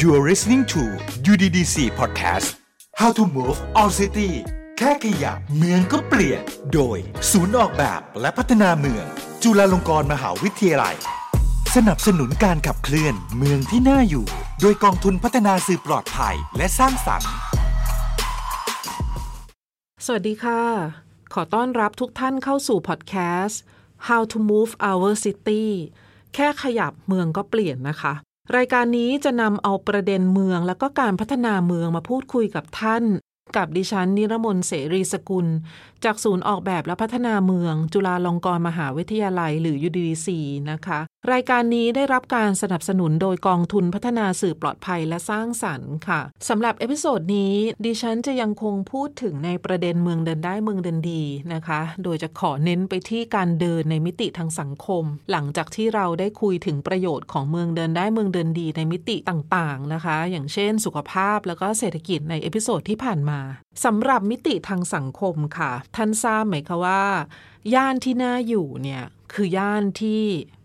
You are listening to UDDC Podcast How to Move All City แค่ขยับเมืองก็เปลี่ยน โดยศูนย์ออกแบบและพัฒนาเมือง จุฬาลงกรณ์มหาวิทยาลัย สนับสนุนการขับเคลื่อนเมืองที่น่าอยู่ โดยกองทุนพัฒนาสื่อปลอดภัยและสร้างสรรค์ สวัสดีค่ะ ขอต้อนรับทุกท่านเข้าสู่พอดแคสต์ How to Move Our City แค่ขยับเมืองก็เปลี่ยนนะคะ รายการนี้จะนำเอาประเด็นเมืองและก็การพัฒนาเมืองมาพูดคุยกับท่าน กับดิฉันนิรมนเสรีสกุล จากศูนย์ออกแบบและพัฒนาเมือง จุฬาลงกรณ์มหาวิทยาลัยหรือ UDC นะคะ รายการนี้ได้รับการสนับสนุนโดยกองทุนพัฒนาสื่อปลอดภัยและสร้างสรรค์ค่ะสำหรับ episode นี้ดิฉันจะยังคงพูดถึงในประเด็นเมืองเดินได้เมืองเดินดีนะคะ โดยจะขอเน้นไปที่การเดินในมิติทางสังคม หลังจากที่เราได้คุยถึงประโยชน์ของเมืองเดินได้เมืองเดินดีในมิติต่างๆนะคะ อย่างเช่น สุขภาพแล้วก็เศรษฐกิจใน episode ที่ผ่านมาสำหรับมิติทางสังคมค่ะ ท่านทราบไหมคะว่า ย่านที่น่าอยู่เนี่ย คือย่านที่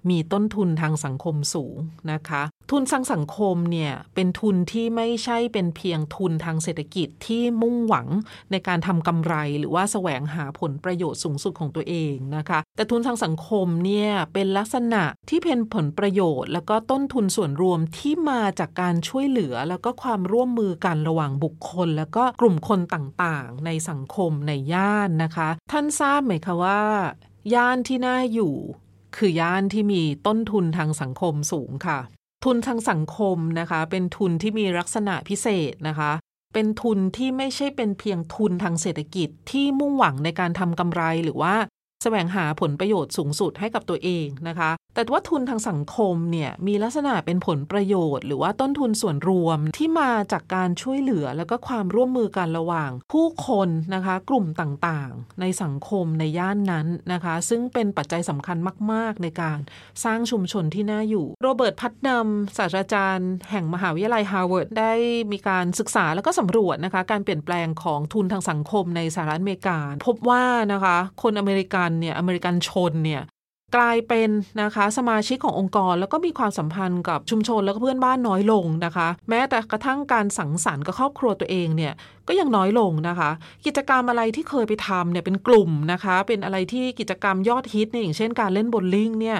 มีต้นทุนทางสังคมสูงนะคะ ทุนทางสังคมเนี่ยเป็นทุนที่ไม่ใช่เป็นเพียงทุนทางเศรษฐกิจที่มุ่งหวังในการทำกำไรหรือว่าแสวงหาผลประโยชน์สูงสุดของตัวเองนะคะ แต่ทุนทางสังคมเนี่ยเป็นลักษณะที่เป็นผลประโยชน์ แล้วก็ต้นทุนส่วนรวมที่มาจากการช่วยเหลือ แล้วก็ความร่วมมือกันระหว่างบุคคล แล้วก็กลุ่มคนต่างๆ ในสังคมในย่านนะคะ ท่านทราบไหมคะว่า ย่านที่น่าอยู่ คือย่านที่มีต้นทุนทางสังคมสูงค่ะ ทุนทางสังคมนะคะ เป็นทุนที่มีลักษณะพิเศษนะคะ เป็นทุนที่ไม่ใช่เป็นเพียงทุนทางเศรษฐกิจที่มุ่งหวังในการทำกำไรหรือว่า แสวงหาผลประโยชน์สูงสุดให้กับตัวเองนะคะ แต่ว่าทุนทางสังคมเนี่ยมีลักษณะเป็นผลประโยชน์ หรือว่าต้นทุนส่วนรวมที่มาจากการช่วยเหลือแล้วก็ความร่วมมือกันระหว่าง ผู้คนนะคะกลุ่มต่างๆ ในสังคมในย่านนั้นนะคะ ซึ่งเป็นปัจจัยสำคัญมาก ๆ ในการสร้างชุมชนที่น่าอยู่ โรเบิร์ตพัตนัม ศาสตราจารย์ แห่งมหาวิทยาลัยฮาร์วาร์ดได้มีการศึกษาแล้วก็สำรวจนะคะการเปลี่ยนแปลงของทุนทางสังคมในสหรัฐอเมริกาพบว่านะคะคนอเมริกันเนี่ยอเมริกันชนเนี่ยกลายเป็นนะคะสมาชิกขององค์กร แล้วก็มีความสัมพันธ์กับชุมชนแล้วก็เพื่อนบ้านน้อยลงนะคะ แม้แต่กระทั่งการสังสรรค์กับครอบครัวตัวเองเนี่ยก็ยังน้อยลงนะคะ กิจกรรมอะไรที่เคยไปทำเนี่ยเป็นกลุ่มนะคะ เป็นอะไรที่กิจกรรมยอดฮิตเนี่ยอย่างเช่นการเล่นโบว์ลิ่งเนี่ย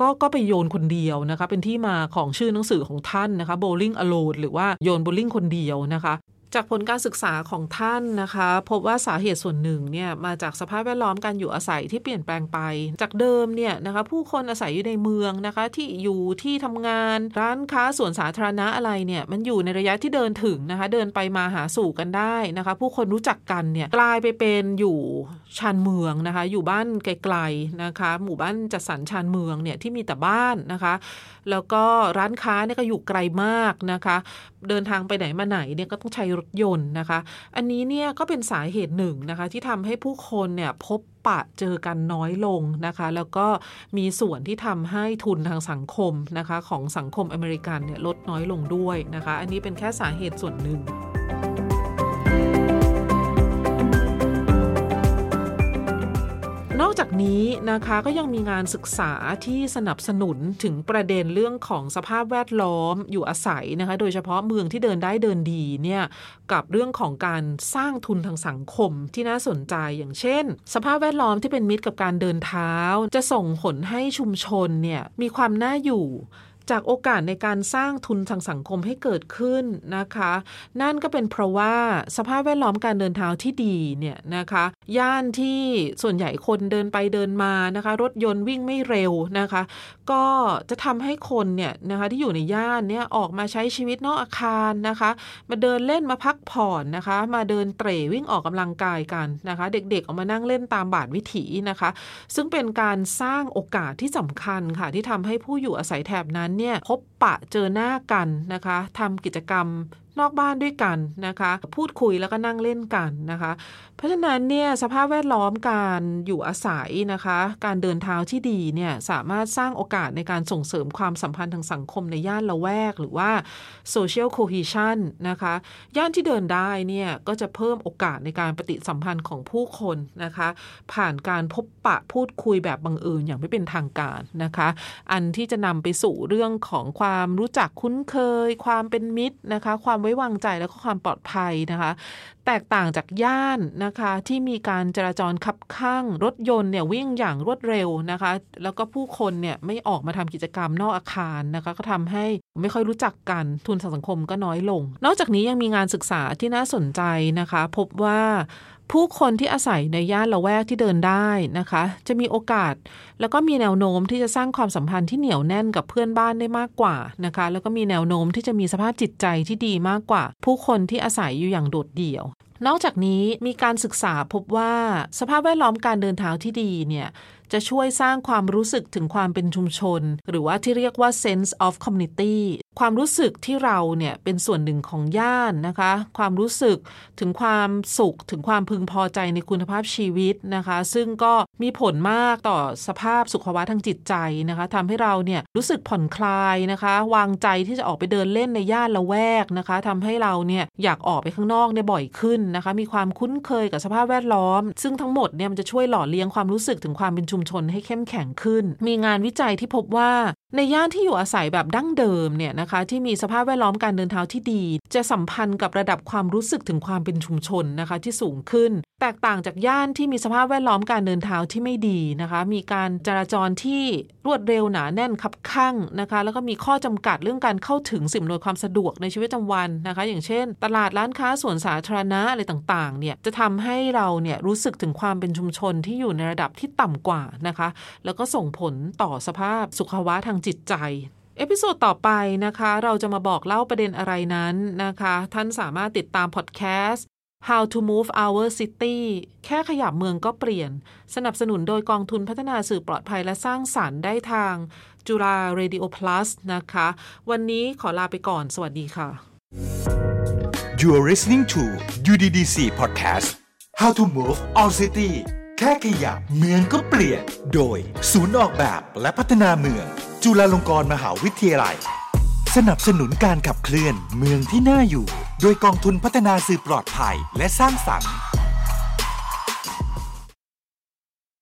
ก็ก็ไปโยนคนเดียวนะคะ เป็นที่มาของชื่อหนังสือของท่านนะคะ bowling alone หรือว่าโยนโบลิ่งคนเดียวนะคะ จากผลการศึกษาของท่านนะคะ พบว่าสาเหตุส่วนหนึ่งเนี่ยมาจากสภาพแวดล้อมการอยู่อาศัยที่เปลี่ยนแปลงไป จากเดิมเนี่ยนะคะผู้คนอาศัยอยู่ในเมืองนะคะที่อยู่ที่ทำงานร้านค้าสวนสาธารณะอะไรเนี่ยมันอยู่ในระยะที่เดินถึงนะคะเดินไปมาหาสู่กันได้นะคะ ผู้คนรู้จักกันเนี่ยกลายไปเป็นอยู่ชานเมืองนะคะ อยู่บ้านไกลๆนะคะ หมู่บ้านจัดสรรชานเมืองเนี่ยที่มีแต่บ้านนะคะ แล้วก็ร้านค้าเนี่ยก็อยู่ไกลมากนะคะ เดินทางไปไหนมาไหนเนี่ยก็ต้องใช้รถยนต์นะคะ อันนี้เนี่ยก็เป็นสาเหตุหนึ่งนะคะ ที่ทำให้ผู้คนเนี่ยพบปะเจอกันน้อยลงนะคะ แล้วก็มีส่วนที่ทำให้ทุนทางสังคมนะคะ ของสังคมอเมริกันเนี่ยลดน้อยลงด้วยนะคะ อันนี้เป็นแค่สาเหตุส่วนหนึ่ง นี้นะคะก็ยังมีงานศึกษาที่สนับสนุนถึงประเด็นเรื่องของสภาพแวดล้อมอยู่อาศัยนะคะ โดยเฉพาะเมืองที่เดินได้เดินดีเนี่ยกับเรื่องของการสร้างทุนทางสังคมที่น่าสนใจอย่างเช่น สภาพแวดล้อมที่เป็นมิตรกับการเดินเท้า จะส่งผลให้ชุมชนเนี่ยมีความน่าอยู่ จากโอกาสในการสร้างทุนทางสังคมให้เกิดขึ้นนะคะ นั่นก็เป็นเพราะว่าสภาพแวดล้อมการเดินเท้าที่ดีเนี่ยนะคะ ย่านที่ส่วนใหญ่คนเดินไปเดินมานะคะ รถยนต์วิ่งไม่เร็วนะคะ ก็จะทำให้คนเนี่ยนะคะที่อยู่ในย่านเนี่ยออกมาใช้ชีวิตนอกอาคารนะคะ มาเดินเล่นมาพักผ่อนนะคะ มาเดินเตร่วิ่งออกกำลังกายกันนะคะ เด็กๆออกมานั่งเล่นตามบาทวิถีนะคะ ซึ่งเป็นการสร้างโอกาสที่สำคัญค่ะที่ทำให้ผู้อยู่อาศัยแถบนั้นเนี่ยพบปะเจอหน้ากันนะคะทำกิจกรรม นอกบ้านด้วยกันนะคะ พูดคุยแล้วก็นั่งเล่นกันนะคะ เพราะฉะนั้นเนี่ยสภาพแวดล้อมการอยู่อาศัยนะคะ การเดินเท้าที่ดีเนี่ยสามารถสร้างโอกาสในการส่งเสริมความสัมพันธ์ทางสังคมในย่านละแวก หรือว่า social cohesion นะคะ ย่านที่เดินได้เนี่ยก็จะเพิ่มโอกาสในการปฏิสัมพันธ์ของผู้คนนะคะ ผ่านการพบปะพูดคุยแบบบังเอิญอย่างไม่เป็นทางการนะคะ อันที่จะนำไปสู่เรื่องของความรู้จักคุ้นเคย ความเป็นมิตรนะคะ ความไว้วางใจแล้วก็ความปลอดภัยนะคะ แตกต่างจากย่านนะคะ ที่มีการจราจรคับข้างรถยนต์เนี่ยวิ่งอย่างรวดเร็วนะคะ แล้วก็ผู้คนเนี่ยไม่ออกมาทำกิจกรรมนอกอาคารนะคะ ก็ทำให้ไม่ค่อยรู้จักกันทุนสังคมก็น้อยลง นอกจากนี้ยังมีงานศึกษาที่น่าสนใจนะคะ พบว่า ผู้คนที่อาศัยในย่านละแวกที่เดินได้นะคะ จะมีโอกาส แล้วก็มีแนวโน้มที่จะสร้างความสัมพันธ์ที่เหนียวแน่นกับเพื่อนบ้านได้มากกว่านะคะ แล้วก็มีแนวโน้มที่จะมีสภาพจิตใจที่ดีมากกว่า ผู้คนที่อาศัยอยู่อย่างโดดเดี่ยวนอกจากนี้มีการศึกษาพบว่าสภาพแวดล้อมการเดินเท้าที่ดีเนี่ยจะช่วยสร้างความรู้สึกถึงความเป็นชุมชน หรือว่าที่เรียกว่า sense of community ความรู้สึกที่เราเนี่ยเป็นส่วนหนึ่งของย่านนะคะ ความรู้สึกถึงความสุขถึงความพึงพอใจในคุณภาพชีวิตนะคะ ซึ่งก็มีผลมากต่อสภาพสุขภาวะทางจิตใจนะคะทำให้เราเนี่ยรู้สึกผ่อนคลายนะคะ วางใจที่จะออกไปเดินเล่นในย่านละแวกนะคะทำให้เราเนี่ยอยากออกไปข้างนอกเนี่ยบ่อยขึ้นนะคะ มีความคุ้นเคยกับสภาพแวดล้อม ซึ่งทั้งหมดเนี่ยมันจะช่วยหล่อเลี้ยงความรู้สึกถึงความเป็นชุมชนให้เข้มแข็งขึ้น มีงานวิจัยที่พบว่าในย่านที่อยู่อาศัยแบบดั้งเดิมเนี่ยนะคะที่มีสภาพแวดล้อมการเดินเท้าที่ดี จะสัมพันธ์กับระดับความรู้สึกถึงความเป็นชุมชนนะคะที่สูงขึ้น แตกต่างจากย่านที่มีสภาพแวดล้อมการเดินเท้าที่ไม่ดีนะคะ มีการจราจรที่รวดเร็วหนาแน่นคับคั่งนะคะ แล้วก็มีข้อจำกัดเรื่องการเข้าถึงสิ่งอำนวยความสะดวกในชีวิตประจำวันนะคะ อย่างเช่น ตลาดร้านค้าสวนสาธารณะอะไรต่างๆเนี่ยจะทำให้เราเนี่ยรู้สึกถึงความเป็นชุมชนที่อยู่ในระดับที่ต่ำกว่านะคะ แล้วก็ส่งผลต่อสภาพสุขภาวะทางจิตใจ episode ต่อไปนะคะ เราจะมาบอกเล่าประเด็นอะไรนั้นนะคะ ท่านสามารถติดตามพอดแคสต์ How to Move Our City แค่ขยับเมืองก็เปลี่ยน สนับสนุนโดยกองทุนพัฒนาสื่อปลอดภัยและสร้างสารรค์ได้ทางจุฬา Radio Plus นะคะ วันนี้ขอลาไปก่อน สวัสดีค่ะ You are listening to UDDC Podcast How to Move Our City แค่ขยับเมืองก็เปลี่ยน โดยศูนย์ออกแบบและพัฒนาเมือง จุฬาลงกรณ์มหาวิทยาลัย สนับสนุนการขับเคลื่อนเมืองที่น่าอยู่ โดยกองทุนพัฒนาสื่อปลอดภัยและสร้างสรรค์